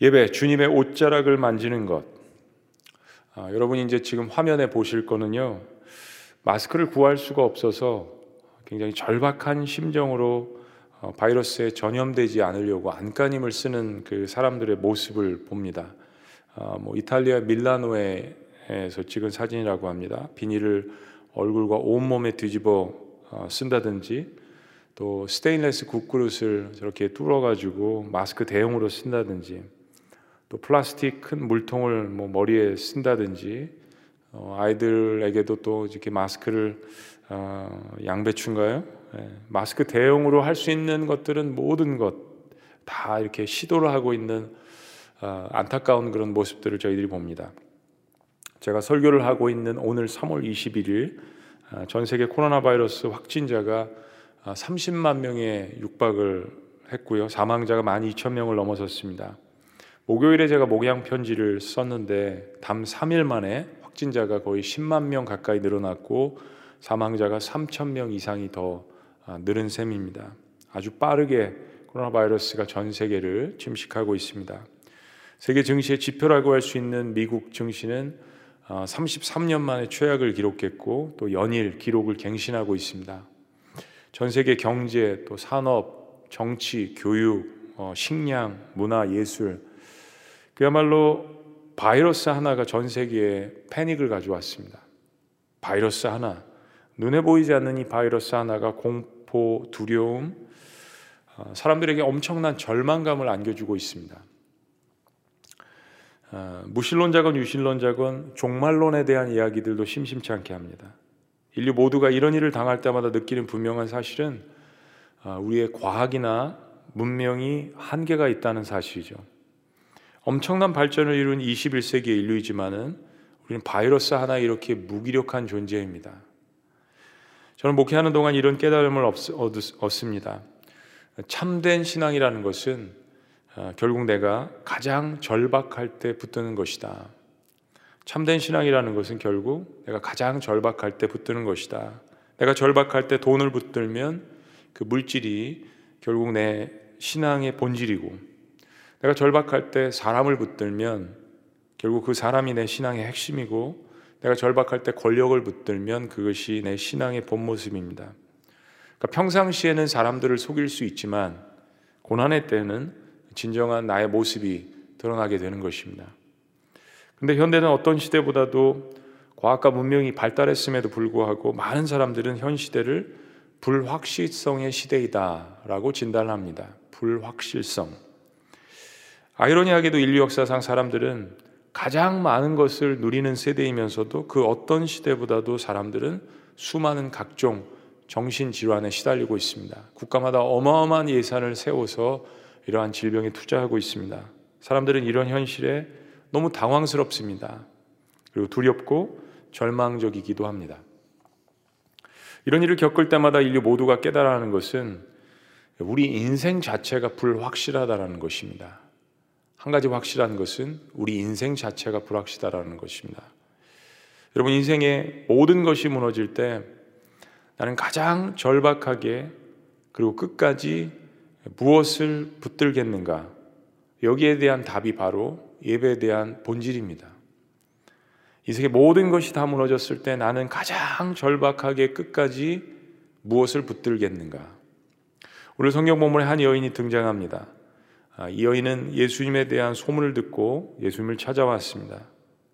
예배, 주님의 옷자락을 만지는 것. 아, 여러분이 이제 지금 화면에 보실 거는요, 마스크를 구할 수가 없어서 굉장히 절박한 심정으로 어, 바이러스에 전염되지 않으려고 안간힘을 쓰는 그 사람들의 모습을 봅니다. 아, 뭐 이탈리아 밀라노에서 찍은 사진이라고 합니다. 비닐을 얼굴과 온몸에 뒤집어 어, 쓴다든지 또 스테인레스 국그릇을 저렇게 뚫어가지고 마스크 대용으로 쓴다든지 또 플라스틱 큰 물통을 뭐 머리에 쓴다든지 어, 아이들에게도 또 이렇게 마스크를 어, 양배추인가요? 예, 마스크 대용으로 할 수 있는 것들은 모든 것 다 이렇게 시도를 하고 있는 어, 안타까운 그런 모습들을 저희들이 봅니다. 제가 설교를 하고 있는 오늘 3월 21일 어, 전 세계 코로나 바이러스 확진자가 30만 어, 명에 육박을 했고요. 사망자가 12,000명을 넘어섰습니다. 목요일에 제가 목양 편지를 썼는데 담 3일 만에 확진자가 거의 10만 명 가까이 늘어났고 사망자가 3천 명 이상이 더 아, 늘은 셈입니다. 아주 빠르게 코로나 바이러스가 전 세계를 침식하고 있습니다. 세계 증시의 지표라고 할 수 있는 미국 증시는 33년 아, 만에 최악을 기록했고 또 연일 기록을 갱신하고 있습니다. 전 세계 경제, 또 산업, 정치, 교육, 어, 식량, 문화, 예술 그야말로 바이러스 하나가 전 세계에 패닉을 가져왔습니다. 바이러스 하나, 눈에 보이지 않는 이 바이러스 하나가 공포, 두려움, 어, 사람들에게 엄청난 절망감을 안겨주고 있습니다. 어, 무신론자건 유신론자건 종말론에 대한 이야기들도 심심치 않게 합니다. 인류 모두가 이런 일을 당할 때마다 느끼는 분명한 사실은 어, 우리의 과학이나 문명이 한계가 있다는 사실이죠. 엄청난 발전을 이룬 21세기의 인류이지만은 우리는 바이러스 하나 이렇게 무기력한 존재입니다. 저는 목회하는 동안 이런 깨달음을 얻습니다. 참된 신앙이라는 것은 어, 결국 내가 가장 절박할 때 붙드는 것이다. 참된 신앙이라는 것은 결국 내가 가장 절박할 때 붙드는 것이다. 내가 절박할 때 돈을 붙들면 그 물질이 결국 내 신앙의 본질이고 내가 절박할 때 사람을 붙들면 결국 그 사람이 내 신앙의 핵심이고 내가 절박할 때 권력을 붙들면 그것이 내 신앙의 본 모습입니다. 그러니까 평상시에는 사람들을 속일 수 있지만 고난의 때는 진정한 나의 모습이 드러나게 되는 것입니다. 근데 현대는 어떤 시대보다도 과학과 문명이 발달했음에도 불구하고 많은 사람들은 현 시대를 불확실성의 시대이다라고 진단합니다. 불확실성. 아이러니하게도 인류 역사상 사람들은 가장 많은 것을 누리는 세대이면서도 그 어떤 시대보다도 사람들은 수많은 각종 정신질환에 시달리고 있습니다. 국가마다 어마어마한 예산을 세워서 이러한 질병에 투자하고 있습니다. 사람들은 이런 현실에 너무 당황스럽습니다. 그리고 두렵고 절망적이기도 합니다. 이런 일을 겪을 때마다 인류 모두가 깨달아 하는 것은 우리 인생 자체가 불확실하다는 것입니다. 한 가지 확실한 것은 우리 인생 자체가 불확실하다는 것입니다. 여러분 인생의 모든 것이 무너질 때 나는 가장 절박하게 그리고 끝까지 무엇을 붙들겠는가? 여기에 대한 답이 바로 예배에 대한 본질입니다. 이 세계 모든 것이 다 무너졌을 때 나는 가장 절박하게 끝까지 무엇을 붙들겠는가? 오늘 성경 본문에 한 여인이 등장합니다. 아, 이 여인은 예수님에 대한 소문을 듣고 예수님을 찾아왔습니다.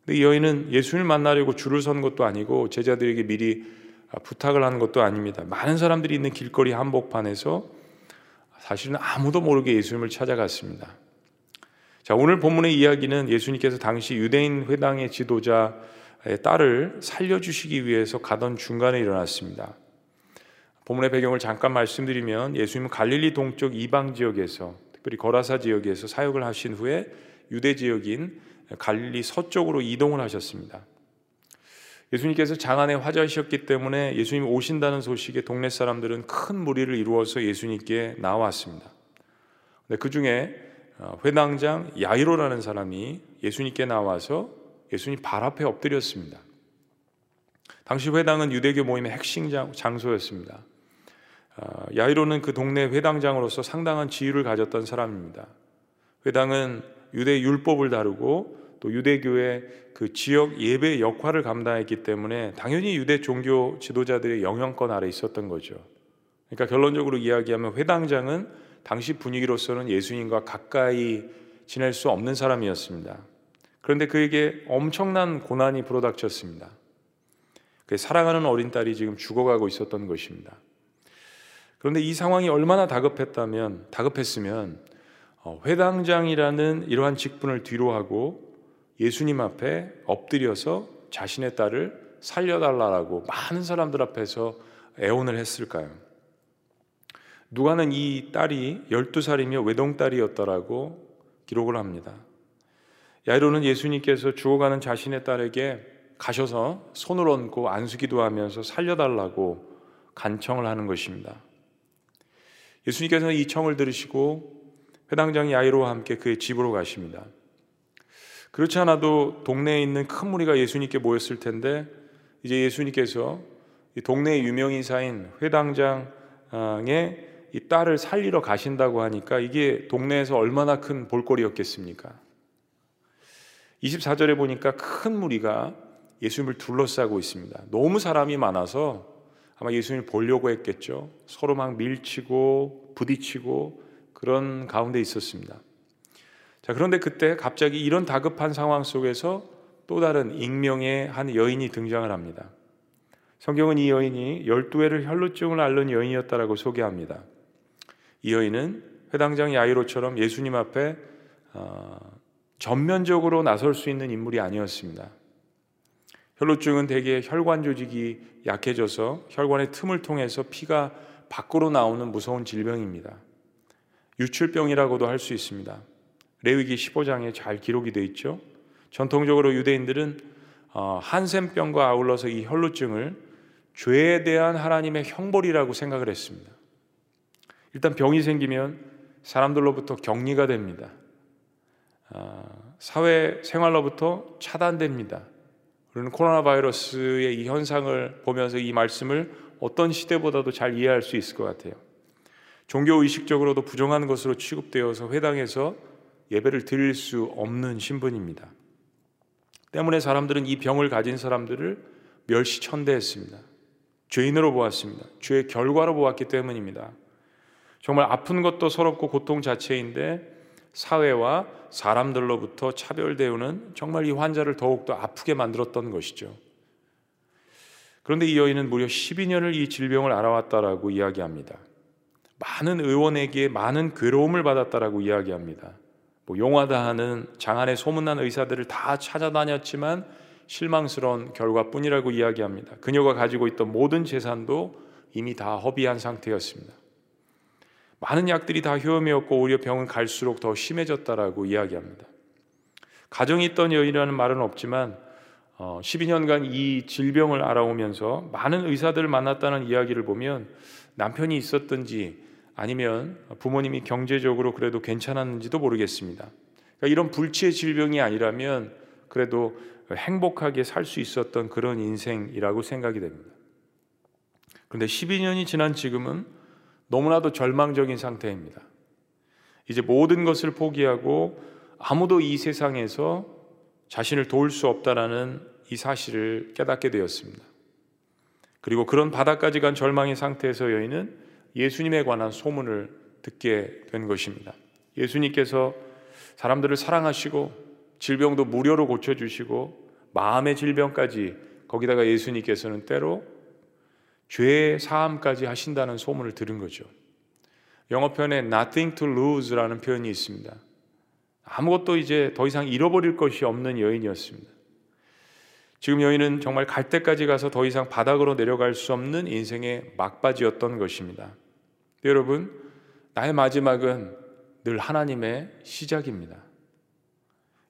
근데 이 여인은 예수님을 만나려고 줄을 선 것도 아니고 제자들에게 미리 아, 부탁을 하는 것도 아닙니다. 많은 사람들이 있는 길거리 한복판에서 사실은 아무도 모르게 예수님을 찾아갔습니다. 자, 오늘 본문의 이야기는 예수님께서 당시 유대인 회당의 지도자의 딸을 살려주시기 위해서 가던 중간에 일어났습니다. 본문의 배경을 잠깐 말씀드리면 예수님은 갈릴리 동쪽 이방 지역에서 특별히 거라사 지역에서 사역을 하신 후에 유대 지역인 갈릴리 서쪽으로 이동을 하셨습니다. 예수님께서 장안에 화자이셨기 때문에 예수님 오신다는 소식에 동네 사람들은 큰 무리를 이루어서 예수님께 나왔습니다. 그 중에 어, 회당장 야이로라는 사람이 예수님께 나와서 예수님 발 앞에 엎드렸습니다. 당시 회당은 유대교 모임의 핵심 장소였습니다. 어, 야이로는 그 동네 회당장으로서 상당한 지위를 가졌던 사람입니다. 회당은 유대 율법을 다루고 또 유대교의 그 지역 예배 역할을 감당했기 때문에 당연히 유대 종교 지도자들의 영향권 아래 있었던 거죠. 그러니까 결론적으로 이야기하면 회당장은 당시 분위기로서는 예수님과 가까이 지낼 수 없는 사람이었습니다. 그런데 그에게 엄청난 고난이 불어닥쳤습니다. 그 사랑하는 어린 딸이 지금 죽어가고 있었던 것입니다. 그런데 이 상황이 얼마나 다급했다면 다급했으면 어, 회당장이라는 이러한 직분을 뒤로하고 예수님 앞에 엎드려서 자신의 딸을 살려달라고 많은 사람들 앞에서 애원을 했을까요? 누가는 이 딸이 12살이며 외동딸이었다라고 기록을 합니다. 야이로는 예수님께서 죽어가는 자신의 딸에게 가셔서 손을 얹고 안수기도 하면서 살려달라고 간청을 하는 것입니다. 예수님께서는 이 청을 들으시고 회당장 야이로와 함께 그의 집으로 가십니다. 그렇지 않아도 동네에 있는 큰 무리가 예수님께 모였을 텐데 이제 예수님께서 동네의 유명인사인 회당장의 이 딸을 살리러 가신다고 하니까 이게 동네에서 얼마나 큰 볼거리였겠습니까? 24절에 보니까 큰 무리가 예수님을 둘러싸고 있습니다. 너무 사람이 많아서 아마 예수님을 보려고 했겠죠. 서로 막 밀치고 부딪히고 그런 가운데 있었습니다. 자, 그런데 그때 갑자기 이런 다급한 상황 속에서 또 다른 익명의 한 여인이 등장을 합니다. 성경은 이 여인이 12회를 혈루증을 앓는 여인이었다라고 소개합니다. 이 여인은 회당장 야이로처럼 예수님 앞에 어, 전면적으로 나설 수 있는 인물이 아니었습니다. 혈루증은 대개 혈관 조직이 약해져서 혈관의 틈을 통해서 피가 밖으로 나오는 무서운 질병입니다. 유출병이라고도 할 수 있습니다. 레위기 15장에 잘 기록이 되어 있죠. 전통적으로 유대인들은 어, 한센병과 아울러서 이 혈루증을 죄에 대한 하나님의 형벌이라고 생각을 했습니다. 일단 병이 생기면 사람들로부터 격리가 됩니다. 어, 사회 생활로부터 차단됩니다. 우리는 코로나 바이러스의 이 현상을 보면서 이 말씀을 어떤 시대보다도 잘 이해할 수 있을 것 같아요. 종교 의식적으로도 부정한 것으로 취급되어서 회당에서 예배를 드릴 수 없는 신분입니다. 때문에 사람들은 이 병을 가진 사람들을 멸시천대했습니다. 죄인으로 보았습니다. 죄의 결과로 보았기 때문입니다. 정말 아픈 것도 서럽고 고통 자체인데 사회와 사람들로부터 차별 대우는 정말 이 환자를 더욱더 아프게 만들었던 것이죠. 그런데 이 여인은 무려 12년을 이 질병을 알아왔다라고 이야기합니다. 많은 의원에게 많은 괴로움을 받았다라고 이야기합니다. 뭐 용하다 하는 장안에 소문난 의사들을 다 찾아다녔지만 실망스러운 결과뿐이라고 이야기합니다. 그녀가 가지고 있던 모든 재산도 이미 다 허비한 상태였습니다. 많은 약들이 다 효험이었고 오히려 병은 갈수록 더 심해졌다라고 이야기합니다. 가정이 있던 여인이라는 말은 없지만 12년간 어, 이 질병을 알아오면서 많은 의사들을 만났다는 이야기를 보면 남편이 있었든지 아니면 부모님이 경제적으로 그래도 괜찮았는지도 모르겠습니다. 그러니까 이런 불치의 질병이 아니라면 그래도 행복하게 살 수 있었던 그런 인생이라고 생각이 됩니다. 그런데 12년이 지난 지금은 너무나도 절망적인 상태입니다. 이제 모든 것을 포기하고 아무도 이 세상에서 자신을 도울 수 없다라는 이 사실을 깨닫게 되었습니다. 그리고 그런 바닥까지 간 절망의 상태에서 여인은 예수님에 관한 소문을 듣게 된 것입니다. 예수님께서 사람들을 사랑하시고 질병도 무료로 고쳐주시고 마음의 질병까지 거기다가 예수님께서는 때로 죄 사함까지 하신다는 소문을 들은 거죠. 영어편에 nothing to lose라는 표현이 있습니다. 아무것도 이제 더 이상 잃어버릴 것이 없는 여인이었습니다. 지금 여인은 정말 갈 때까지 가서 더 이상 바닥으로 내려갈 수 없는 인생의 막바지였던 것입니다. 여러분, 나의 마지막은 늘 하나님의 시작입니다.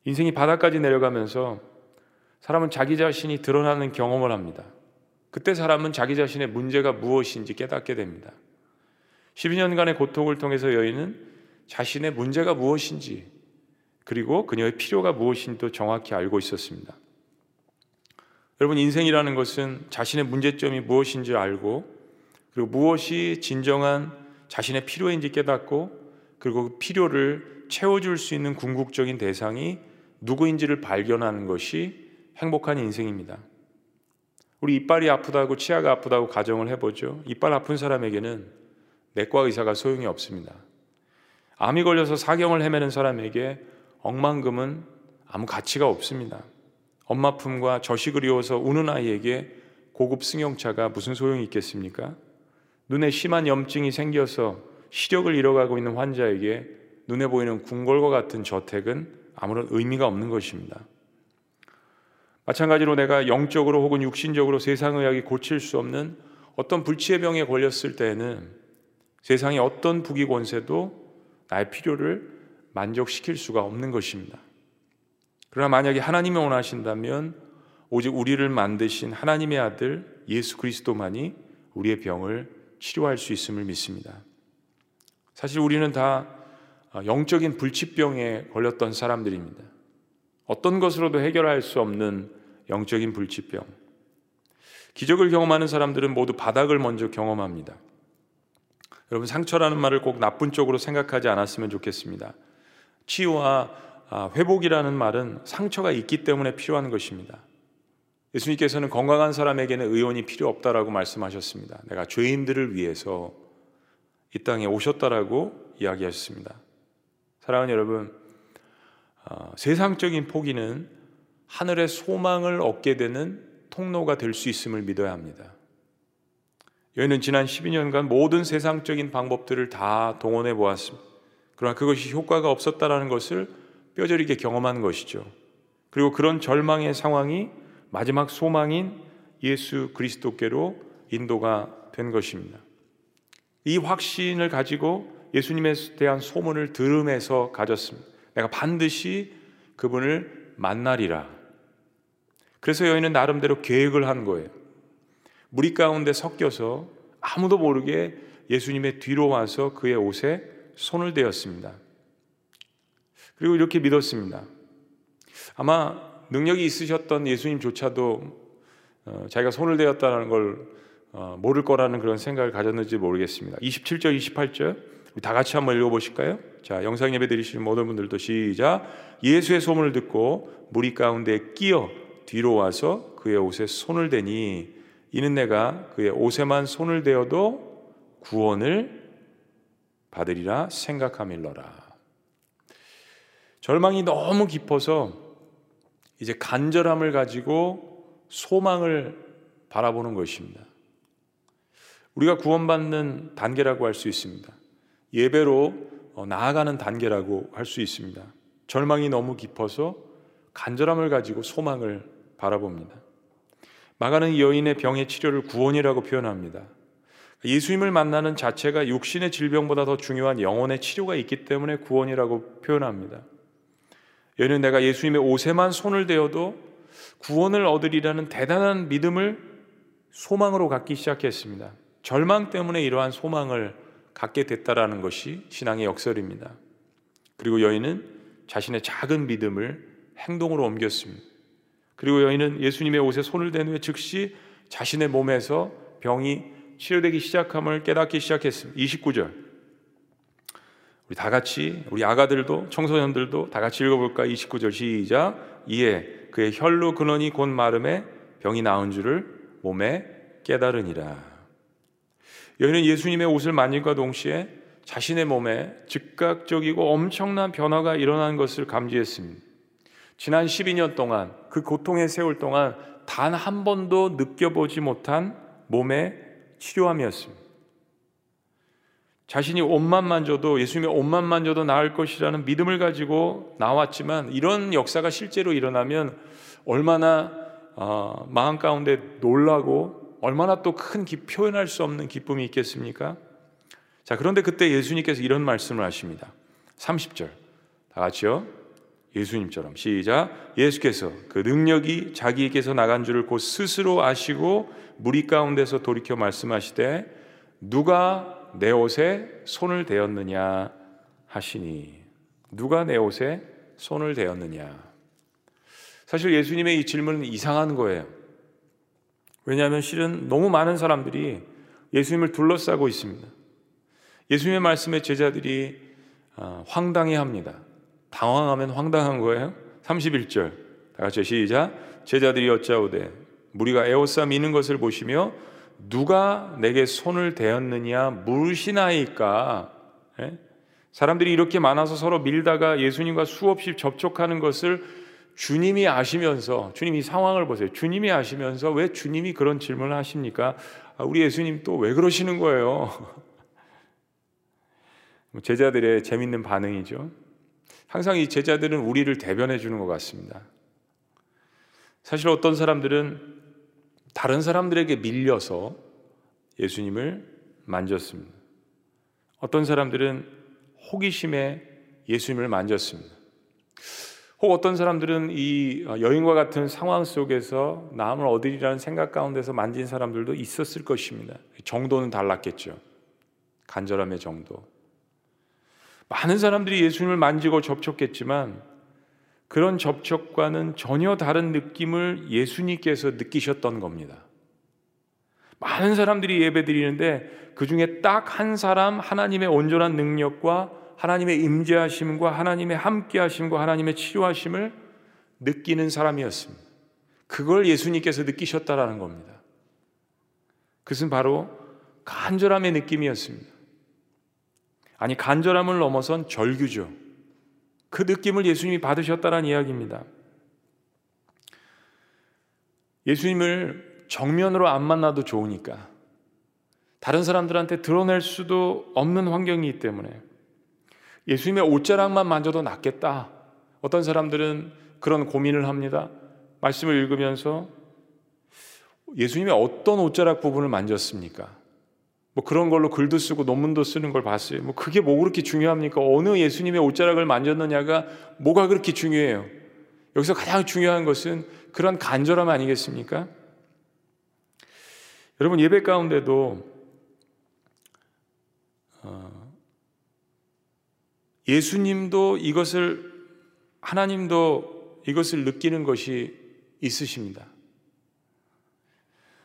인생이 바닥까지 내려가면서 사람은 자기 자신이 드러나는 경험을 합니다. 그때 사람은 자기 자신의 문제가 무엇인지 깨닫게 됩니다. 12년간의 고통을 통해서 여인은 자신의 문제가 무엇인지 그리고 그녀의 필요가 무엇인지도 정확히 알고 있었습니다. 여러분 인생이라는 것은 자신의 문제점이 무엇인지 알고 그리고 무엇이 진정한 자신의 필요인지 깨닫고 그리고 그 필요를 채워줄 수 있는 궁극적인 대상이 누구인지를 발견하는 것이 행복한 인생입니다. 우리 이빨이 아프다고 치아가 아프다고 가정을 해보죠. 이빨 아픈 사람에게는 내과 의사가 소용이 없습니다. 암이 걸려서 사경을 헤매는 사람에게 억만금은 아무 가치가 없습니다. 엄마 품과 저식을 이어서 우는 아이에게 고급 승용차가 무슨 소용이 있겠습니까? 눈에 심한 염증이 생겨서 시력을 잃어가고 있는 환자에게 눈에 보이는 궁궐과 같은 저택은 아무런 의미가 없는 것입니다. 마찬가지로 내가 영적으로 혹은 육신적으로 세상 의학이 고칠 수 없는 어떤 불치의 병에 걸렸을 때에는 세상의 어떤 부기 권세도 나의 필요를 만족시킬 수가 없는 것입니다. 그러나 만약에 하나님이 원하신다면 오직 우리를 만드신 하나님의 아들 예수 그리스도만이 우리의 병을 치료할 수 있음을 믿습니다. 사실 우리는 다 영적인 불치병에 걸렸던 사람들입니다. 어떤 것으로도 해결할 수 없는 영적인 불치병. 기적을 경험하는 사람들은 모두 바닥을 먼저 경험합니다. 여러분 상처라는 말을 꼭 나쁜 쪽으로 생각하지 않았으면 좋겠습니다. 치유와 아, 회복이라는 말은 상처가 있기 때문에 필요한 것입니다. 예수님께서는 건강한 사람에게는 의원이 필요 없다라고 말씀하셨습니다. 내가 죄인들을 위해서 이 땅에 오셨다라고 이야기하셨습니다. 사랑하는 여러분, 어, 세상적인 포기는 하늘의 소망을 얻게 되는 통로가 될 수 있음을 믿어야 합니다. 여인은 지난 12년간 모든 세상적인 방법들을 다 동원해 보았습니다. 그러나 그것이 효과가 없었다라는 것을 뼈저리게 경험한 것이죠. 그리고 그런 절망의 상황이 마지막 소망인 예수 그리스도께로 인도가 된 것입니다. 이 확신을 가지고 예수님에 대한 소문을 들음에서 가졌습니다. 내가 반드시 그분을 만나리라. 그래서 여인은 나름대로 계획을 한 거예요. 무리 가운데 섞여서 아무도 모르게 예수님의 뒤로 와서 그의 옷에 손을 대었습니다. 그리고 이렇게 믿었습니다. 아마 능력이 있으셨던 예수님조차도 어, 자기가 손을 대었다는 걸 어, 모를 거라는 그런 생각을 가졌는지 모르겠습니다. 27절, 28절 다 같이 한번 읽어보실까요? 자, 영상 예배 드리시는 모든 분들도 시작. 예수의 소문을 듣고 무리 가운데 끼어 뒤로 와서 그의 옷에 손을 대니 이는 내가 그의 옷에만 손을 대어도 구원을 받으리라 생각함일러라. 절망이 너무 깊어서 이제 간절함을 가지고 소망을 바라보는 것입니다. 우리가 구원받는 단계라고 할 수 있습니다. 예배로 어, 나아가는 단계라고 할 수 있습니다. 절망이 너무 깊어서 간절함을 가지고 소망을 바라봅니다. 마가는 여인의 병의 치료를 구원이라고 표현합니다. 예수님을 만나는 자체가 육신의 질병보다 더 중요한 영혼의 치료가 있기 때문에 구원이라고 표현합니다. 여인은 내가 예수님의 옷에만 손을 대어도 구원을 얻으리라는 대단한 믿음을 소망으로 갖기 시작했습니다. 절망 때문에 이러한 소망을 갖게 됐다라는 것이 신앙의 역설입니다. 그리고 여인은 자신의 작은 믿음을 행동으로 옮겼습니다. 그리고 여인은 예수님의 옷에 손을 댄 후에 즉시 자신의 몸에서 병이 치료되기 시작함을 깨닫기 시작했습니다. 29절. 우리 다 같이 우리 아가들도 청소년들도 다 같이 읽어볼까? 29절 시작. 이에 그의 혈로 근원이 곧 마름에 병이 나은 줄을 몸에 깨달으니라. 여인은 예수님의 옷을 만질과 동시에 자신의 몸에 즉각적이고 엄청난 변화가 일어난 것을 감지했습니다. 지난 12년 동안 그 고통의 세월 동안 단 한 번도 느껴보지 못한 몸의 치료함이었습니다. 자신이 옷만 만져도 예수님의 옷만 만져도 나을 것이라는 믿음을 가지고 나왔지만 이런 역사가 실제로 일어나면 얼마나 어, 마음 가운데 놀라고 얼마나 또 큰 표현할 수 없는 기쁨이 있겠습니까? 자, 그런데 그때 예수님께서 이런 말씀을 하십니다. 30절. 다 같이요. 예수님처럼 시작. 예수께서 그 능력이 자기에게서 나간 줄을 곧 스스로 아시고 무리 가운데서 돌이켜 말씀하시되 누가 내 옷에 손을 대었느냐 하시니 누가 내 옷에 손을 대었느냐 사실 예수님의 이 질문은 이상한 거예요. 왜냐하면 실은 너무 많은 사람들이 예수님을 둘러싸고 있습니다. 예수님의 말씀에 제자들이 어, 황당해 합니다. 당황하면 황당한 거예요. 31절 다 같이 시작 제자들이 여짜오되 무리가 에오싸 미는 것을 보시며 누가 내게 손을 대었느냐 물으시나이까 예? 사람들이 이렇게 많아서 서로 밀다가 예수님과 수없이 접촉하는 것을 주님이 아시면서 주님이 상황을 보세요. 주님이 아시면서 왜 주님이 그런 질문을 하십니까? 아, 우리 예수님 또 왜 그러시는 거예요? 뭐 제자들의 재밌는 반응이죠. 항상 이 제자들은 우리를 대변해 주는 것 같습니다. 사실 어떤 사람들은 다른 사람들에게 밀려서 예수님을 만졌습니다. 어떤 사람들은 호기심에 예수님을 만졌습니다. 혹 어떤 사람들은 이 여인과 같은 상황 속에서 남을 얻으리라는 생각 가운데서 만진 사람들도 있었을 것입니다. 정도는 달랐겠죠. 간절함의 정도. 많은 사람들이 예수님을 만지고 접촉했지만 그런 접촉과는 전혀 다른 느낌을 예수님께서 느끼셨던 겁니다. 많은 사람들이 예배 드리는데 그 중에 딱 한 사람 하나님의 온전한 능력과 하나님의 임재하심과 하나님의 함께하심과 하나님의 치료하심을 느끼는 사람이었습니다. 그걸 예수님께서 느끼셨다라는 겁니다. 그것은 바로 간절함의 느낌이었습니다. 아니 간절함을 넘어선 절규죠. 그 느낌을 예수님이 받으셨다는 이야기입니다. 예수님을 정면으로 안 만나도 좋으니까 다른 사람들한테 드러낼 수도 없는 환경이기 때문에 예수님의 옷자락만 만져도 낫겠다. 어떤 사람들은 그런 고민을 합니다. 말씀을 읽으면서 예수님의 어떤 옷자락 부분을 만졌습니까? 뭐 그런 걸로 글도 쓰고 논문도 쓰는 걸 봤어요. 뭐 그게 뭐 그렇게 중요합니까? 어느 예수님의 옷자락을 만졌느냐가 뭐가 그렇게 중요해요? 여기서 가장 중요한 것은 그런 간절함 아니겠습니까? 여러분 예배 가운데도 어, 예수님도 이것을 하나님도 이것을 느끼는 것이 있으십니다.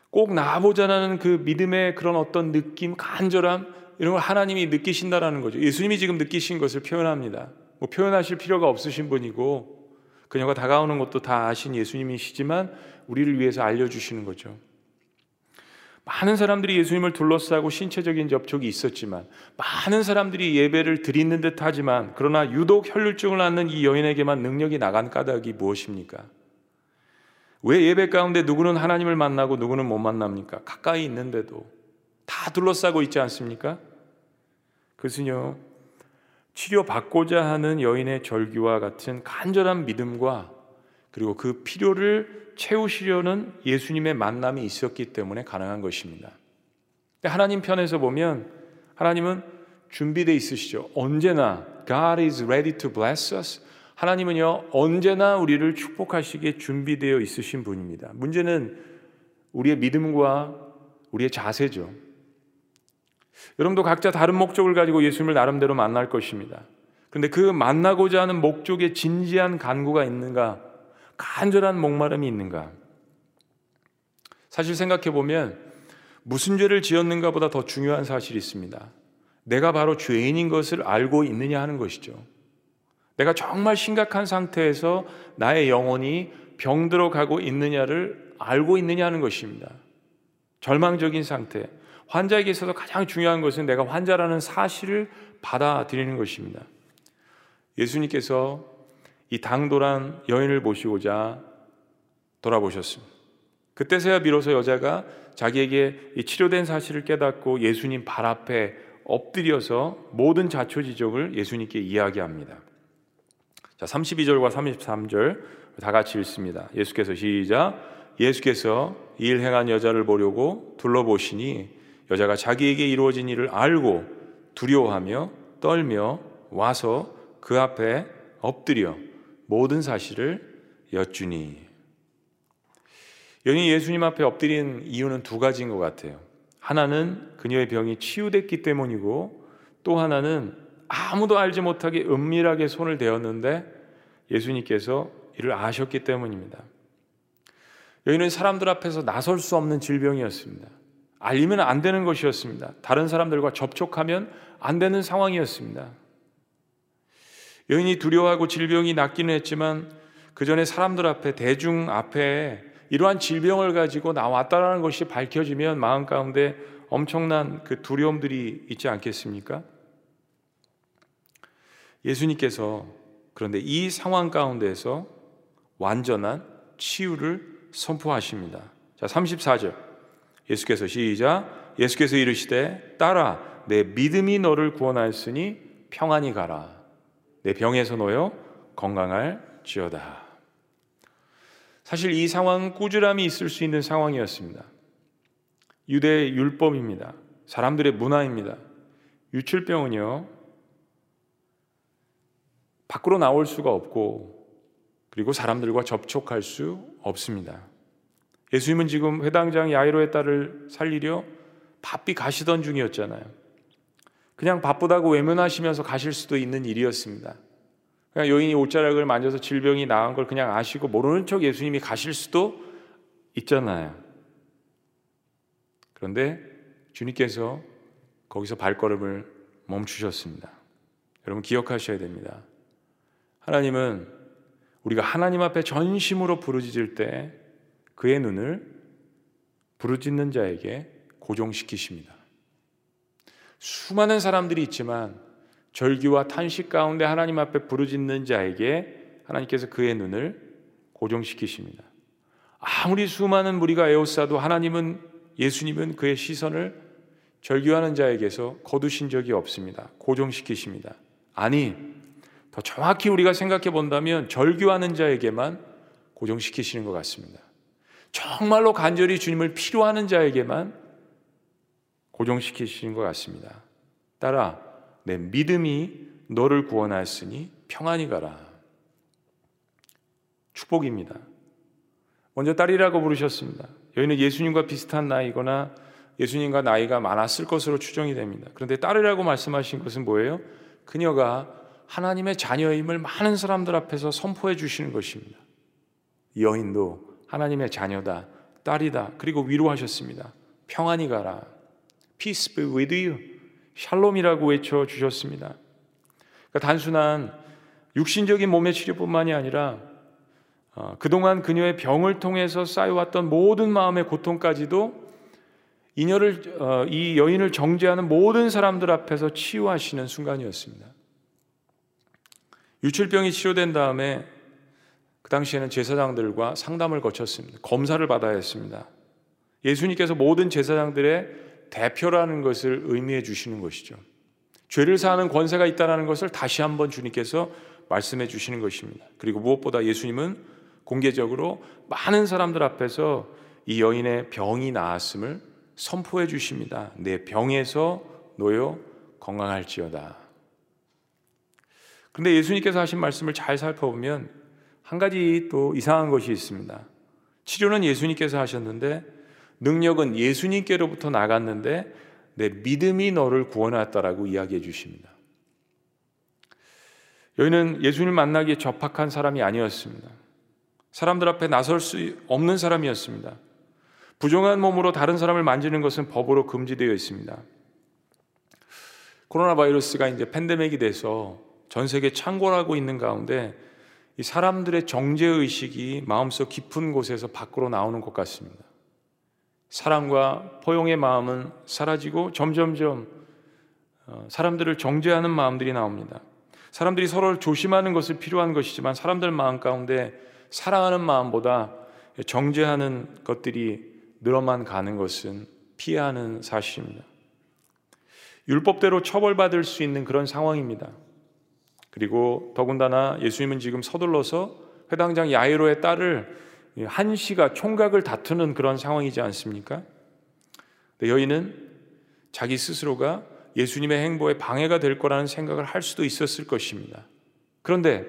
꼭 나아보자라는 그 믿음의 그런 어떤 느낌, 간절함 이런 걸 하나님이 느끼신다라는 거죠. 예수님이 지금 느끼신 것을 표현합니다. 뭐 표현하실 필요가 없으신 분이고 그녀가 다가오는 것도 다 아신 예수님이시지만 우리를 위해서 알려주시는 거죠. 많은 사람들이 예수님을 둘러싸고 신체적인 접촉이 있었지만 많은 사람들이 예배를 드리는 듯 하지만 그러나 유독 혈류증을 앓는 이 여인에게만 능력이 나간 까닭이 무엇입니까? 왜 예배 가운데 누구는 하나님을 만나고 누구는 못 만납니까? 가까이 있는데도 다 둘러싸고 있지 않습니까? 그것은요, 치료받고자 하는 여인의 절규와 같은 간절한 믿음과 그리고 그 필요를 채우시려는 예수님의 만남이 있었기 때문에 가능한 것입니다. 하나님 편에서 보면 하나님은 준비되어 있으시죠. 언제나 God is ready to bless us. 하나님은요, 언제나 우리를 축복하시기에 준비되어 있으신 분입니다. 문제는 우리의 믿음과 우리의 자세죠. 여러분도 각자 다른 목적을 가지고 예수님을 나름대로 만날 것입니다. 그런데 그 만나고자 하는 목적에 진지한 간구가 있는가? 간절한 목마름이 있는가? 사실 생각해 보면 무슨 죄를 지었는가 보다 더 중요한 사실이 있습니다. 내가 바로 죄인인 것을 알고 있느냐 하는 것이죠. 내가 정말 심각한 상태에서 나의 영혼이 병들어 가고 있느냐를 알고 있느냐 하는 것입니다. 절망적인 상태. 환자에게 있어서 가장 중요한 것은 내가 환자라는 사실을 받아들이는 것입니다. 예수님께서 이 당돌한 여인을 보시고자 돌아보셨습니다. 그때서야 비로소 여자가 자기에게 치료된 사실을 깨닫고 예수님 발 앞에 엎드려서 모든 자초지종을 예수님께 이야기합니다. 자, 32절과 33절 다 같이 읽습니다. 예수께서 시작. 예수께서 일 행한 여자를 보려고 둘러보시니 여자가 자기에게 이루어진 일을 알고 두려워하며 떨며 와서 그 앞에 엎드려 모든 사실을 여쭈니. 여인이 예수님 앞에 엎드린 이유는 두 가지인 것 같아요. 하나는 그녀의 병이 치유됐기 때문이고 또 하나는 아무도 알지 못하게 은밀하게 손을 대었는데 예수님께서 이를 아셨기 때문입니다. 여인은 사람들 앞에서 나설 수 없는 질병이었습니다. 알리면 안 되는 것이었습니다. 다른 사람들과 접촉하면 안 되는 상황이었습니다. 여인이 두려워하고 질병이 낫기는 했지만 그 전에 사람들 앞에 대중 앞에 이러한 질병을 가지고 나왔다라는 것이 밝혀지면 마음 가운데 엄청난 그 두려움들이 있지 않겠습니까? 예수님께서 그런데 이 상황 가운데서 완전한 치유를 선포하십니다. 자, 34절. 예수께서 시작. 예수께서 이르시되 따라 내 믿음이 너를 구원하였으니 평안히 가라. 내 병에서 놓여 건강할 지어다. 사실 이 상황은 꾸준함이 있을 수 있는 상황이었습니다. 유대 율법입니다. 사람들의 문화입니다. 유출병은요, 밖으로 나올 수가 없고, 그리고 사람들과 접촉할 수 없습니다. 예수님은 지금 회당장 야이로의 딸을 살리려 바삐 가시던 중이었잖아요. 그냥 바쁘다고 외면하시면서 가실 수도 있는 일이었습니다. 그냥 여인이 옷자락을 만져서 질병이 나은 걸 그냥 아시고 모르는 척 예수님이 가실 수도 있잖아요. 그런데 주님께서 거기서 발걸음을 멈추셨습니다. 여러분 기억하셔야 됩니다. 하나님은 우리가 하나님 앞에 전심으로 부르짖을 때 그의 눈을 부르짖는 자에게 고정시키십니다. 수많은 사람들이 있지만 절기와 탄식 가운데 하나님 앞에 부르짖는 자에게 하나님께서 그의 눈을 고정시키십니다. 아무리 수많은 무리가 에워싸도 하나님은 예수님은 그의 시선을 절규하는 자에게서 거두신 적이 없습니다. 고정시키십니다. 아니, 더 정확히 우리가 생각해 본다면 절규하는 자에게만 고정시키시는 것 같습니다. 정말로 간절히 주님을 필요하는 자에게만 고정시키시는 것 같습니다. 따라 내 믿음이 너를 구원하였으니 평안히 가라. 축복입니다. 먼저 딸이라고 부르셨습니다. 여인은 예수님과 비슷한 나이거나 예수님과 나이가 많았을 것으로 추정이 됩니다. 그런데 딸이라고 말씀하신 것은 뭐예요? 그녀가 하나님의 자녀임을 많은 사람들 앞에서 선포해 주시는 것입니다. 여인도 하나님의 자녀다, 딸이다, 그리고 위로하셨습니다. 평안히 가라. Peace be with you. 샬롬이라고 외쳐 주셨습니다. 그러니까 단순한 육신적인 몸의 치료뿐만이 아니라 어, 그동안 그녀의 병을 통해서 쌓여왔던 모든 마음의 고통까지도 이녀를 어, 이 여인을 정죄하는 모든 사람들 앞에서 치유하시는 순간이었습니다. 유출병이 치료된 다음에 그 당시에는 제사장들과 상담을 거쳤습니다. 검사를 받아야 했습니다. 예수님께서 모든 제사장들의 대표라는 것을 의미해 주시는 것이죠. 죄를 사하는 권세가 있다는 것을 다시 한번 주님께서 말씀해 주시는 것입니다. 그리고 무엇보다 예수님은 공개적으로 많은 사람들 앞에서 이 여인의 병이 나았음을 선포해 주십니다. 내 병에서 놓여 건강할지어다. 그런데 예수님께서 하신 말씀을 잘 살펴보면 한 가지 또 이상한 것이 있습니다. 치료는 예수님께서 하셨는데 능력은 예수님께로부터 나갔는데 내 믿음이 너를 구원하였다라고 이야기해 주십니다. 여인은 예수님을 만나기에 적합한 사람이 아니었습니다. 사람들 앞에 나설 수 없는 사람이었습니다. 부정한 몸으로 다른 사람을 만지는 것은 법으로 금지되어 있습니다. 코로나 바이러스가 이제 팬데믹이 돼서 전 세계 창궐하고 있는 가운데 이 사람들의 정죄 의식이 마음속 깊은 곳에서 밖으로 나오는 것 같습니다. 사랑과 포용의 마음은 사라지고 점점점 어, 사람들을 정죄하는 마음들이 나옵니다. 사람들이 서로를 조심하는 것을 필요한 것이지만 사람들 마음 가운데 사랑하는 마음보다 정죄하는 것들이 늘어만 가는 것은 피해야 하는 사실입니다. 율법대로 처벌받을 수 있는 그런 상황입니다. 그리고 더군다나 예수님은 지금 서둘러서 회당장 야이로의 딸을 한시가 총각을 다투는 그런 상황이지 않습니까? 여인은 자기 스스로가 예수님의 행보에 방해가 될 거라는 생각을 할 수도 있었을 것입니다. 그런데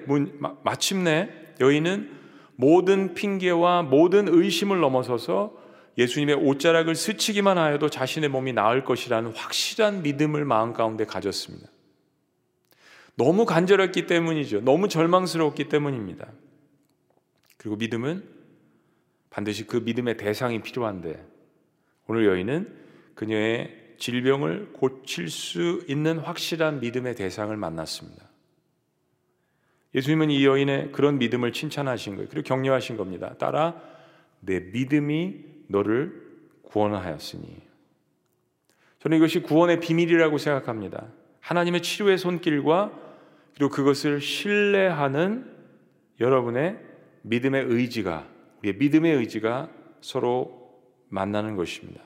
마침내 여인은 모든 핑계와 모든 의심을 넘어서서 예수님의 옷자락을 스치기만 하여도 자신의 몸이 나을 것이라는 확실한 믿음을 마음 가운데 가졌습니다. 너무 간절했기 때문이죠. 너무 절망스러웠기 때문입니다. 그리고 믿음은 반드시 그 믿음의 대상이 필요한데 오늘 여인은 그녀의 질병을 고칠 수 있는 확실한 믿음의 대상을 만났습니다. 예수님은 이 여인의 그런 믿음을 칭찬하신 거예요. 그리고 격려하신 겁니다. 따라 내 믿음이 너를 구원하였으니. 저는 이것이 구원의 비밀이라고 생각합니다. 하나님의 치료의 손길과 그리고 그것을 신뢰하는 여러분의 믿음의 의지가 우리의 믿음의 의지가 서로 만나는 것입니다.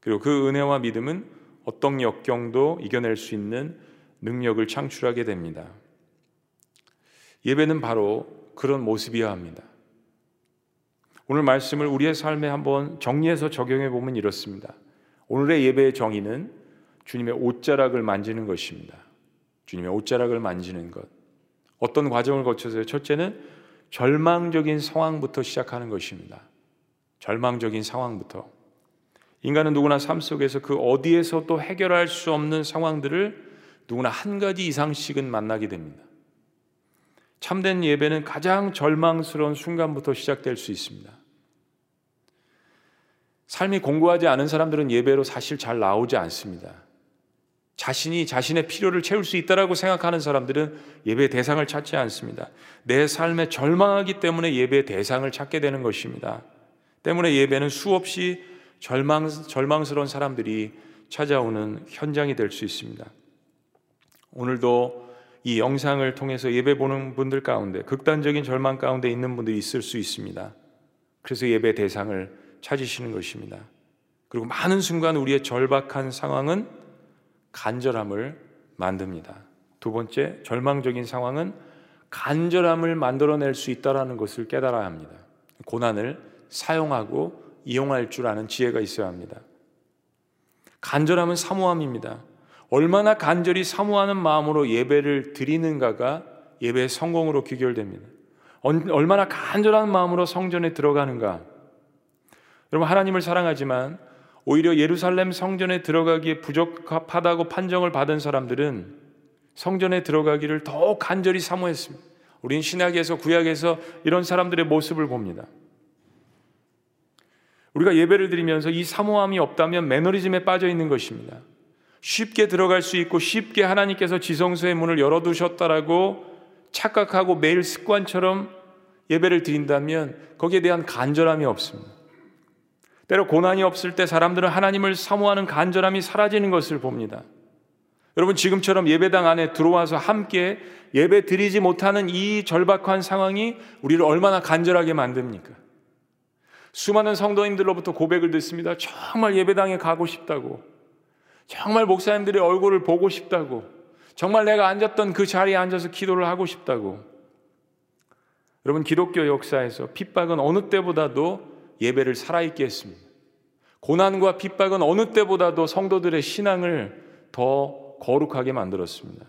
그리고 그 은혜와 믿음은 어떤 역경도 이겨낼 수 있는 능력을 창출하게 됩니다. 예배는 바로 그런 모습이어야 합니다. 오늘 말씀을 우리의 삶에 한번 정리해서 적용해 보면 이렇습니다. 오늘의 예배의 정의는 주님의 옷자락을 만지는 것입니다. 주님의 옷자락을 만지는 것. 어떤 과정을 거쳐서요? 첫째는 절망적인 상황부터 시작하는 것입니다. 절망적인 상황부터. 인간은 누구나 삶 속에서 그 어디에서 또 해결할 수 없는 상황들을 누구나 한 가지 이상씩은 만나게 됩니다. 참된 예배는 가장 절망스러운 순간부터 시작될 수 있습니다. 삶이 공고하지 않은 사람들은 예배로 사실 잘 나오지 않습니다. 자신이 자신의 필요를 채울 수 있다라고 생각하는 사람들은 예배 대상을 찾지 않습니다. 내 삶에 절망하기 때문에 예배 대상을 찾게 되는 것입니다. 때문에 예배는 수없이 절망, 절망스러운 사람들이 찾아오는 현장이 될 수 있습니다. 오늘도 이 영상을 통해서 예배 보는 분들 가운데 극단적인 절망 가운데 있는 분들이 있을 수 있습니다. 그래서 예배 대상을 찾으시는 것입니다. 그리고 많은 순간 우리의 절박한 상황은 간절함을 만듭니다. 두 번째, 절망적인 상황은 간절함을 만들어낼 수 있다라는 것을 깨달아야 합니다. 고난을 사용하고 이용할 줄 아는 지혜가 있어야 합니다. 간절함은 사모함입니다. 얼마나 간절히 사모하는 마음으로 예배를 드리는가가 예배의 성공으로 귀결됩니다. 얼마나 간절한 마음으로 성전에 들어가는가. 여러분, 하나님을 사랑하지만 오히려 예루살렘 성전에 들어가기에 부적합하다고 판정을 받은 사람들은 성전에 들어가기를 더 간절히 사모했습니다. 우린 신약에서 구약에서 이런 사람들의 모습을 봅니다. 우리가 예배를 드리면서 이 사모함이 없다면 매너리즘에 빠져 있는 것입니다. 쉽게 들어갈 수 있고 쉽게 하나님께서 지성소의 문을 열어두셨다라고 착각하고 매일 습관처럼 예배를 드린다면 거기에 대한 간절함이 없습니다. 때로 고난이 없을 때 사람들은 하나님을 사모하는 간절함이 사라지는 것을 봅니다. 여러분 지금처럼 예배당 안에 들어와서 함께 예배 드리지 못하는 이 절박한 상황이 우리를 얼마나 간절하게 만듭니까? 수많은 성도님들로부터 고백을 듣습니다. 정말 예배당에 가고 싶다고. 정말 목사님들의 얼굴을 보고 싶다고. 정말 내가 앉았던 그 자리에 앉아서 기도를 하고 싶다고. 여러분, 기독교 역사에서 핍박은 어느 때보다도 예배를 살아있게 했습니다. 고난과 핍박은 어느 때보다도 성도들의 신앙을 더 거룩하게 만들었습니다.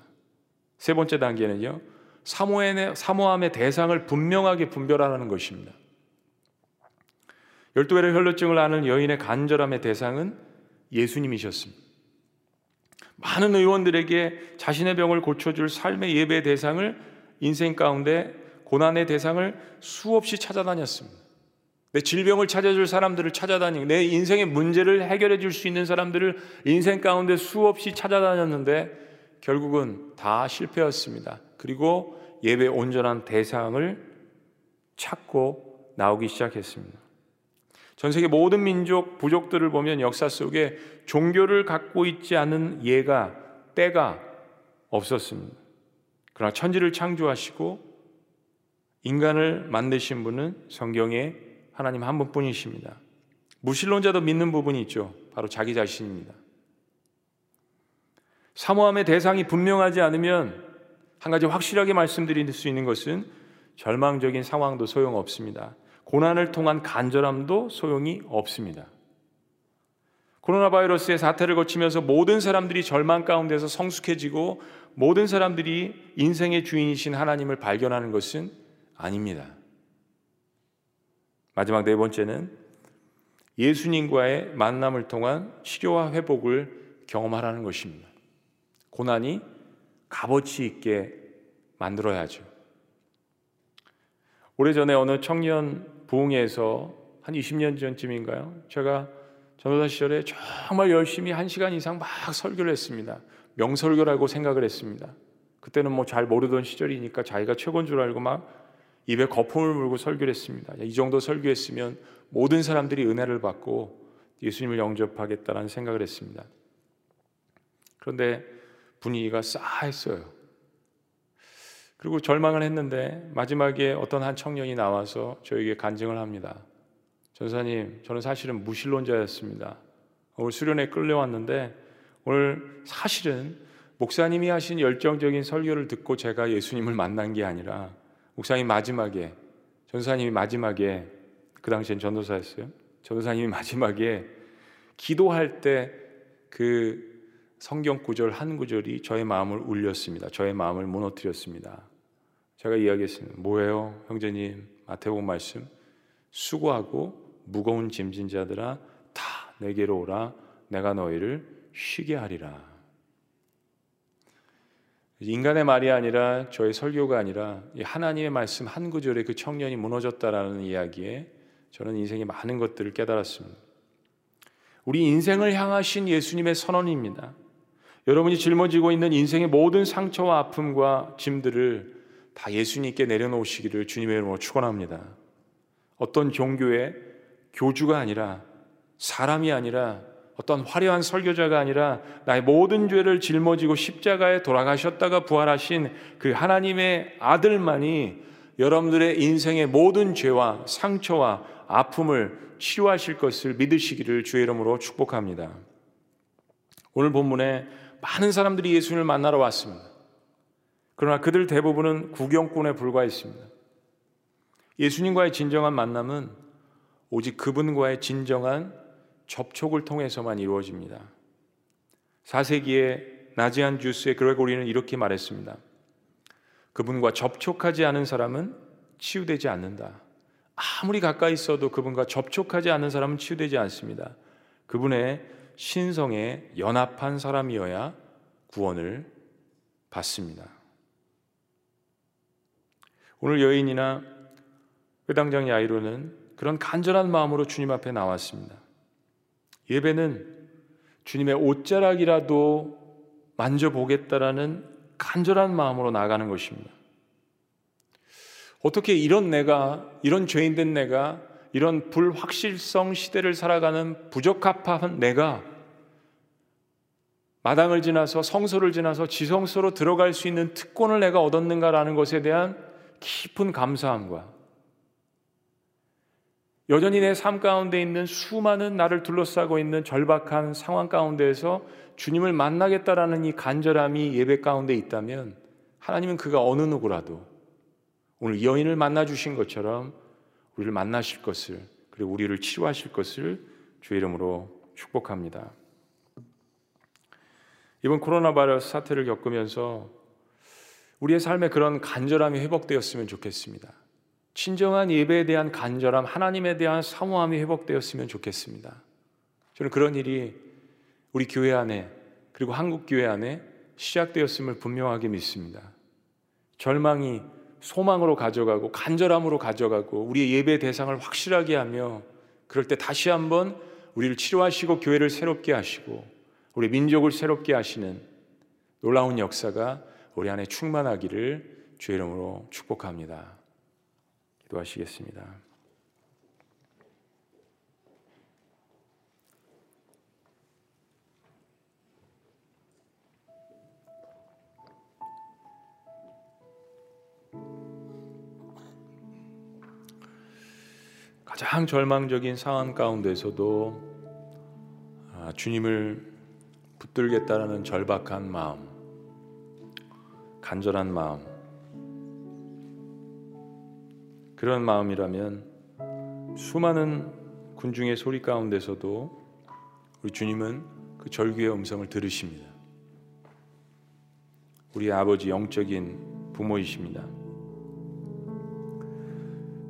세 번째 단계는요, 사모함의 대상을 분명하게 분별하는 것입니다. 열두 배의 혈루증을 아는 여인의 간절함의 대상은 예수님이셨습니다. 많은 의원들에게 자신의 병을 고쳐줄 삶의 예배 대상을 인생 가운데 고난의 대상을 수없이 찾아다녔습니다. 내 질병을 찾아줄 사람들을 찾아다니고 내 인생의 문제를 해결해 줄 수 있는 사람들을 인생 가운데 수없이 찾아다녔는데 결국은 다 실패였습니다. 그리고 예배 온전한 대상을 찾고 나오기 시작했습니다. 전 세계 모든 민족, 부족들을 보면 역사 속에 종교를 갖고 있지 않은 예가, 때가 없었습니다. 그러나 천지를 창조하시고 인간을 만드신 분은 성경에 하나님 한 분뿐이십니다. 무신론자도 믿는 부분이 있죠. 바로 자기 자신입니다. 사모함의 대상이 분명하지 않으면 한 가지 확실하게 말씀드릴 수 있는 것은 절망적인 상황도 소용없습니다. 고난을 통한 간절함도 소용이 없습니다. 코로나 바이러스의 사태를 거치면서 모든 사람들이 절망 가운데서 성숙해지고 모든 사람들이 인생의 주인이신 하나님을 발견하는 것은 아닙니다. 마지막 네 번째는 예수님과의 만남을 통한 치료와 회복을 경험하라는 것입니다. 고난이 값어치 있게 만들어야죠. 오래전에 어느 청년 부흥회에서 한 20년 전쯤인가요? 제가 전도사 시절에 정말 열심히 한 시간 이상 막 설교를 했습니다. 명설교라고 생각을 했습니다. 그때는 뭐 잘 모르던 시절이니까 자기가 최고인 줄 알고 막 입에 거품을 물고 설교를 했습니다. 이 정도 설교했으면 모든 사람들이 은혜를 받고 예수님을 영접하겠다라는 생각을 했습니다. 그런데 분위기가 싸했어요. 그리고 절망을 했는데 마지막에 어떤 한 청년이 나와서 저에게 간증을 합니다. 전사님, 저는 사실은 무신론자였습니다. 오늘 수련회 끌려왔는데 오늘 사실은 목사님이 하신 열정적인 설교를 듣고 제가 예수님을 만난 게 아니라 목사님 마지막에 전사님이 마지막에 그 당시엔 전도사였어요. 전도사님이 마지막에 기도할 때 그 성경 구절 한 구절이 저의 마음을 울렸습니다. 저의 마음을 무너뜨렸습니다. 제가 이야기했습니다. 뭐예요, 형제님? 마태복음 말씀. 수고하고 무거운 짐진 자들아 다 내게로 오라. 내가 너희를 쉬게 하리라. 인간의 말이 아니라 저의 설교가 아니라 하나님의 말씀 한 구절에 그 청년이 무너졌다라는 이야기에 저는 인생의 많은 것들을 깨달았습니다. 우리 인생을 향하신 예수님의 선언입니다. 여러분이 짊어지고 있는 인생의 모든 상처와 아픔과 짐들을 다 예수님께 내려놓으시기를 주님의 이름으로 축원합니다. 어떤 종교의 교주가 아니라 사람이 아니라 어떤 화려한 설교자가 아니라 나의 모든 죄를 짊어지고 십자가에 돌아가셨다가 부활하신 그 하나님의 아들만이 여러분들의 인생의 모든 죄와 상처와 아픔을 치유하실 것을 믿으시기를 주의 이름으로 축복합니다. 오늘 본문에 많은 사람들이 예수님을 만나러 왔습니다. 그러나 그들 대부분은 구경꾼에 불과했습니다. 예수님과의 진정한 만남은 오직 그분과의 진정한 접촉을 통해서만 이루어집니다. 4세기에 나지안 주스의 그레고리는 이렇게 말했습니다. 그분과 접촉하지 않은 사람은 치유되지 않는다. 아무리 가까이 있어도 그분과 접촉하지 않는 사람은 치유되지 않습니다. 그분의 신성에 연합한 사람이어야 구원을 받습니다. 오늘 여인이나 회당장 야이로는 그런 간절한 마음으로 주님 앞에 나왔습니다. 예배는 주님의 옷자락이라도 만져보겠다라는 간절한 마음으로 나가는 것입니다. 어떻게 이런 내가, 이런 죄인된 내가, 이런 불확실성 시대를 살아가는 부적합한 내가 마당을 지나서 성소를 지나서 지성소로 들어갈 수 있는 특권을 내가 얻었는가라는 것에 대한 깊은 감사함과 여전히 내 삶 가운데 있는 수많은 나를 둘러싸고 있는 절박한 상황 가운데에서 주님을 만나겠다라는 이 간절함이 예배 가운데 있다면 하나님은 그가 어느 누구라도 오늘 여인을 만나 주신 것처럼 우리를 만나실 것을 그리고 우리를 치료하실 것을 주의 이름으로 축복합니다. 이번 코로나 바이러스 사태를 겪으면서 우리의 삶에 그런 간절함이 회복되었으면 좋겠습니다. 진정한 예배에 대한 간절함, 하나님에 대한 사모함이 회복되었으면 좋겠습니다. 저는 그런 일이 우리 교회 안에 그리고 한국 교회 안에 시작되었음을 분명하게 믿습니다. 절망이 소망으로 가져가고 간절함으로 가져가고 우리의 예배 대상을 확실하게 하며 그럴 때 다시 한번 우리를 치료하시고 교회를 새롭게 하시고 우리 민족을 새롭게 하시는 놀라운 역사가 우리 안에 충만하기를 주의 이름으로 축복합니다. 기도하시겠습니다. 가장 절망적인 상황 가운데서도 아, 주님을 붙들겠다라는 절박한 마음, 간절한 마음, 그런 마음이라면 수많은 군중의 소리 가운데서도 우리 주님은 그 절규의 음성을 들으십니다. 우리 아버지 영적인 부모이십니다.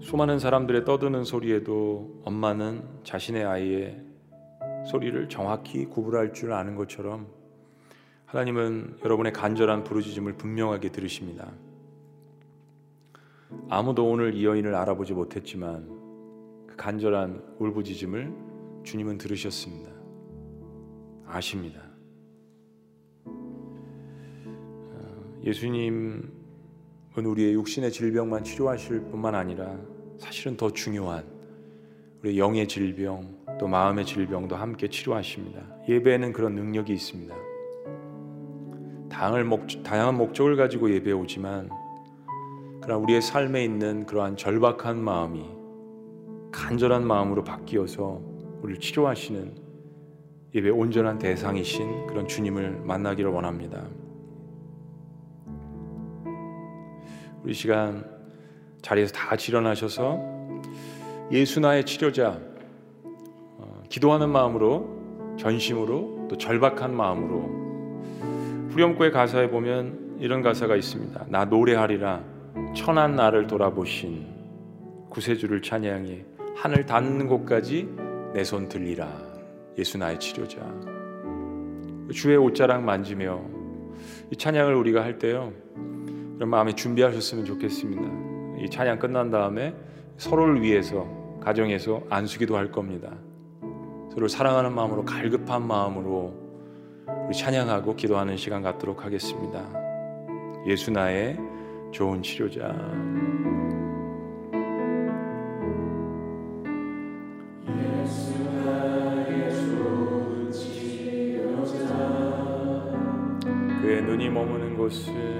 수많은 사람들의 떠드는 소리에도 엄마는 자신의 아이의 소리를 정확히 구분할 줄 아는 것처럼 하나님은 여러분의 간절한 부르짖음을 분명하게 들으십니다. 아무도 오늘 이 여인을 알아보지 못했지만 그 간절한 울부짖음을 주님은 들으셨습니다. 아십니다. 어, 예수님은 우리의 육신의 질병만 치료하실 뿐만 아니라 사실은 더 중요한 우리 영의 질병 또 마음의 질병도 함께 치료하십니다. 예배에는 그런 능력이 있습니다. 다양한 목적을 가지고 예배 오지만 그러나 우리의 삶에 있는 그러한 절박한 마음이 간절한 마음으로 바뀌어서 우리를 치료하시는 예배 온전한 대상이신 그런 주님을 만나기를 원합니다. 우리 시간 자리에서 다 일어나셔서 예수 나의 치료자 어, 기도하는 마음으로 전심으로 또 절박한 마음으로 후렴구의 가사에 보면 이런 가사가 있습니다. 나 노래하리라 천한 나를 돌아보신 구세주를 찬양해 하늘 닿는 곳까지 내 손 들리라. 예수 나의 치료자. 주의 옷자락 만지며 이 찬양을 우리가 할 때요 그런 마음에 준비하셨으면 좋겠습니다. 이 찬양 끝난 다음에 서로를 위해서 가정에서 안수기도 할 겁니다. 서로 사랑하는 마음으로 갈급한 마음으로 우리 찬양하고 기도하는 시간 갖도록 하겠습니다. 예수 나의 좋은 치료자. 그의 눈이 머무는 곳은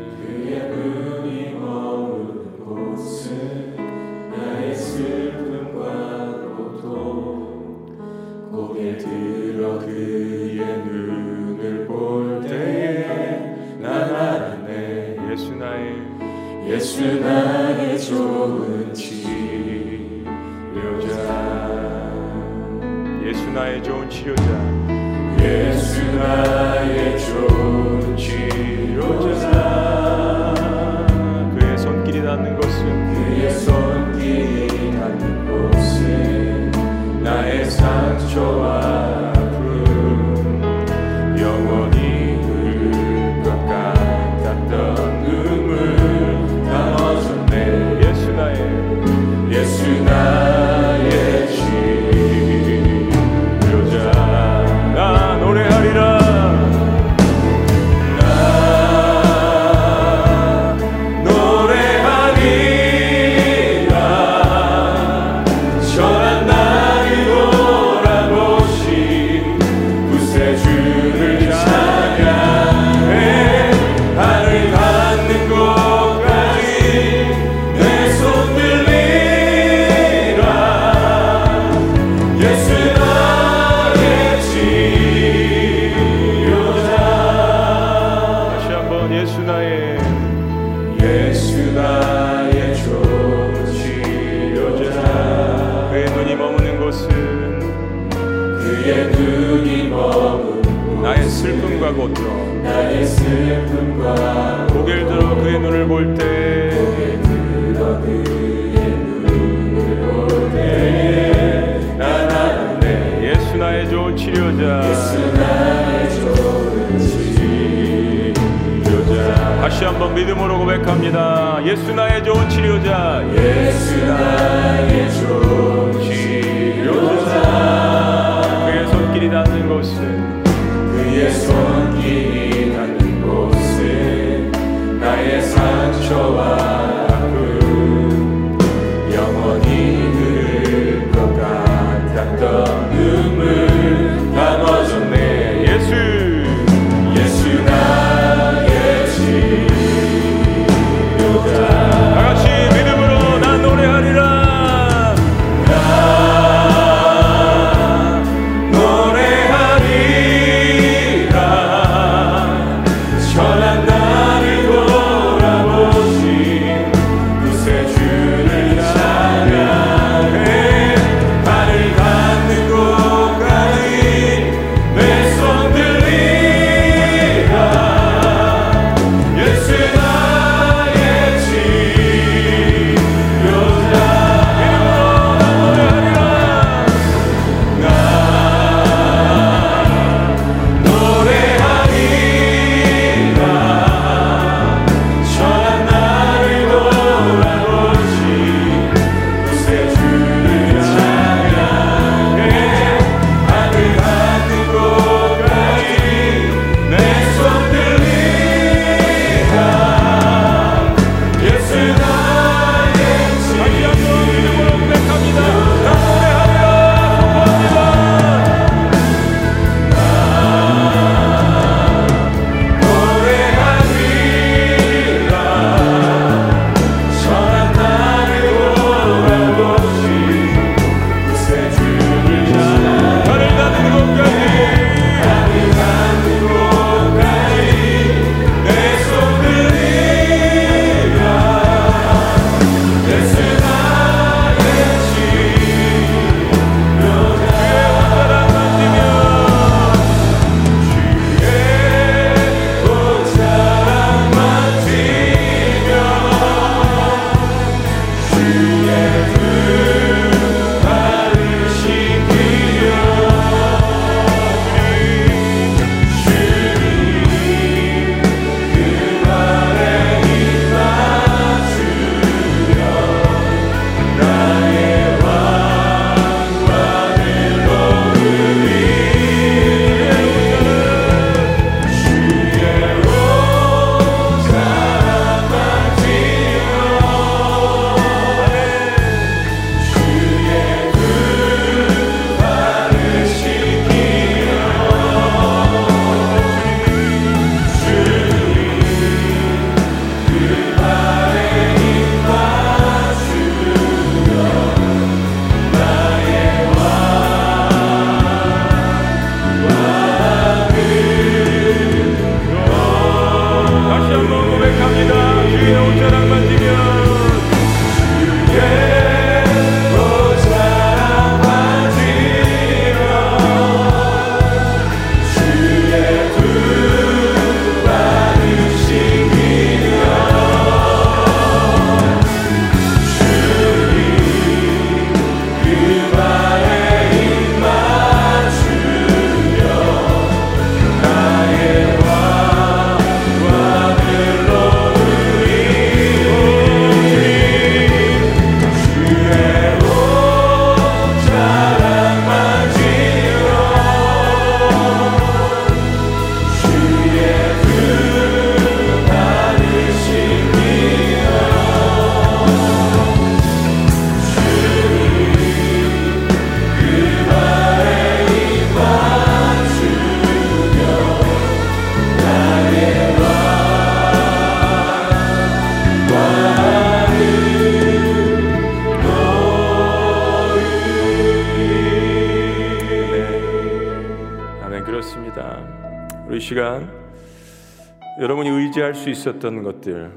수 있었던 것들,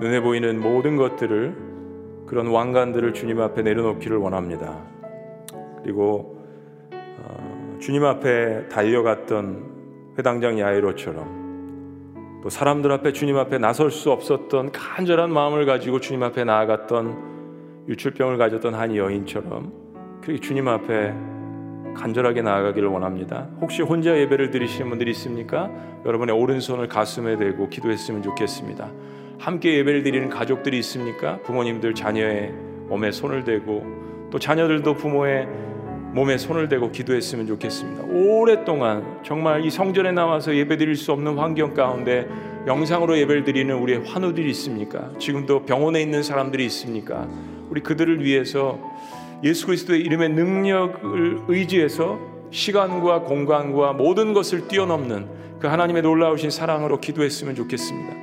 눈에 보이는 모든 것들을 그런 왕관들을 주님 앞에 내려놓기를 원합니다. 그리고 어, 주님 앞에 달려갔던 회당장 야이로처럼 또 사람들 앞에 주님 앞에 나설 수 없었던 간절한 마음을 가지고 주님 앞에 나아갔던 유출병을 가졌던 한 여인처럼 그렇게 주님 앞에 간절하게 나아가기를 원합니다. 혹시 혼자 예배를 드리시는 분들이 있습니까? 여러분의 오른손을 가슴에 대고 기도했으면 좋겠습니다. 함께 예배를 드리는 가족들이 있습니까? 부모님들 자녀의 몸에 손을 대고 또 자녀들도 부모의 몸에 손을 대고 기도했으면 좋겠습니다. 오랫동안 정말 이 성전에 나와서 예배 드릴 수 없는 환경 가운데 영상으로 예배를 드리는 우리의 환우들이 있습니까? 지금도 병원에 있는 사람들이 있습니까? 우리 그들을 위해서 예수 그리스도의 이름의 능력을 의지해서 시간과 공간과 모든 것을 뛰어넘는 그 하나님의 놀라우신 사랑으로 기도했으면 좋겠습니다.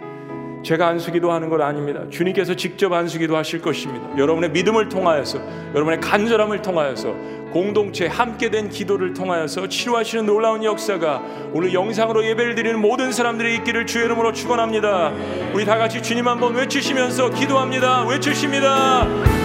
제가 안수기도 하는 것 아닙니다. 주님께서 직접 안수기도 하실 것입니다. 여러분의 믿음을 통하여서, 여러분의 간절함을 통하여서, 공동체 함께 된 기도를 통하여서 치료하시는 놀라운 역사가 오늘 영상으로 예배를 드리는 모든 사람들이 있기를 주의 이름으로 축원합니다. 우리 다 같이 주님 한번 외치시면서 기도합니다. 외치십니다.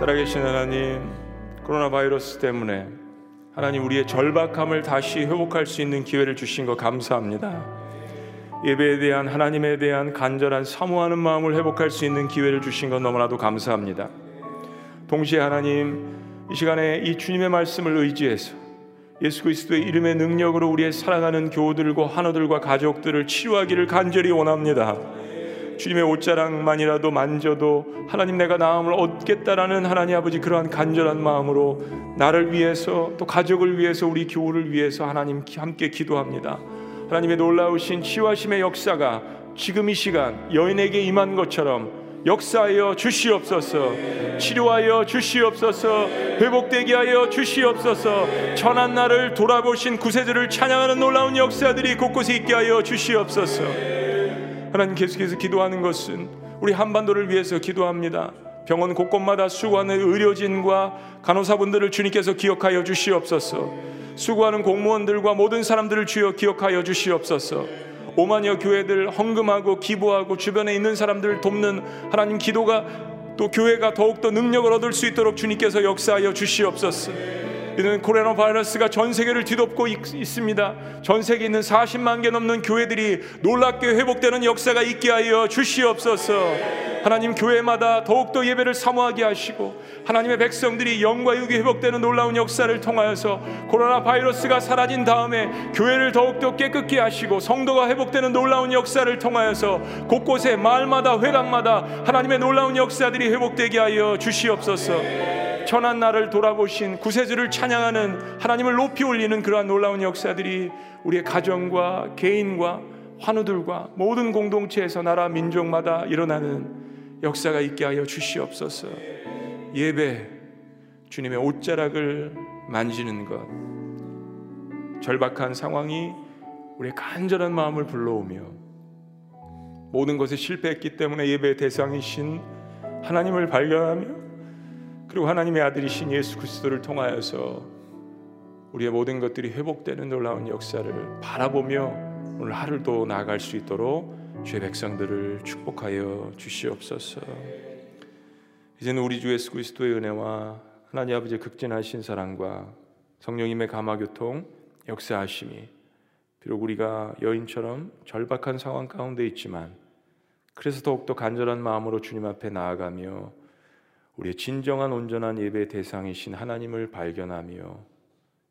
주여! 때문에 하나님 우리의 절박함을 다시 회복할 수 있는 기회를 주신 거 감사합니다. 예배에 대한 하나님에 대한 간절한 사모하는 마음을 회복할 수 있는 기회를 주신 건 너무나도 감사합니다. 동시에 하나님 이 시간에 이 주님의 말씀을 의지해서 예수 그리스도의 이름의 능력으로 우리의 사랑하는 교우들과 환우들과 가족들을 치유하기를 간절히 원합니다. 주님의 옷자락만이라도 만져도 하나님 내가 나음을 얻겠다라는 하나님 아버지 그러한 간절한 마음으로 나를 위해서 또 가족을 위해서 우리 교우를 위해서 하나님 함께 기도합니다. 하나님의 놀라우신 치유하심의 역사가 지금 이 시간 여인에게 임한 것처럼 역사하여 주시옵소서 치료하여 주시옵소서 회복되게 하여 주시옵소서 천한 나를 돌아보신 구세주를 찬양하는 놀라운 역사들이 곳곳에 있게 하여 주시옵소서 하나님 계속해서 기도하는 것은 우리 한반도를 위해서 기도합니다. 병원 곳곳마다 수고하는 의료진과 간호사분들을 주님께서 기억하여 주시옵소서. 수고하는 공무원들과 모든 사람들을 주여 기억하여 주시옵소서. 오만여 교회들 헌금하고 기부하고 주변에 있는 사람들을 돕는 하나님 기도가 또 교회가 더욱더 능력을 얻을 수 있도록 주님께서 역사하여 주시옵소서. 이는 코로나 바이러스가 전 세계를 뒤덮고 있, 습니다 전 세계에 있는 40만 개 넘는 교회들이 놀랍게 회복되는 역사가 있게 하여 주시옵소서. 하나님 교회마다 더욱더 예배를 사모하게 하시고 하나님의 백성들이 영과 육이 회복되는 놀라운 역사를 통하여서 코로나 바이러스가 사라진 다음에 교회를 더욱더 깨끗게 하시고 성도가 회복되는 놀라운 역사를 통하여서 곳곳에 마을마다 회당마다 하나님의 놀라운 역사들이 회복되게 하여 주시옵소서. 천한 나를 돌아보신 구세주를 찬양하는 하나님을 높이 올리는 그러한 놀라운 역사들이 우리의 가정과 개인과 환우들과 모든 공동체에서 나라 민족마다 일어나는 역사가 있게 하여 주시옵소서. 예배 주님의 옷자락을 만지는 것 절박한 상황이 우리의 간절한 마음을 불러오며 모든 것에 실패했기 때문에 예배 대상이신 하나님을 발견하며 그리고 하나님의 아들이신 예수 그리스도를 통하여서 우리의 모든 것들이 회복되는 놀라운 역사를 바라보며 오늘 하루도 나아갈 수 있도록 주의 백성들을 축복하여 주시옵소서. 이제는 우리 주 예수 그리스도의 은혜와 하나님 아버지의 극진하신 사랑과 성령님의 감화 교통 역사하심이 비록 우리가 여인처럼 절박한 상황 가운데 있지만 그래서 더욱더 간절한 마음으로 주님 앞에 나아가며 우리의 진정한 온전한 예배 대상이신 하나님을 발견하며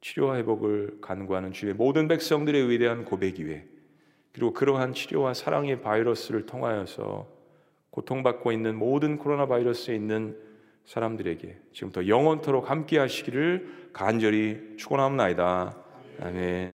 치료와 회복을 간구하는 주의 모든 백성들의 위대한 고백 위에 그리고 그러한 치료와 사랑의 바이러스를 통하여서 고통받고 있는 모든 코로나 바이러스에 있는 사람들에게 지금부터 영원토록 함께 하시기를 간절히 축원합니다. 아멘.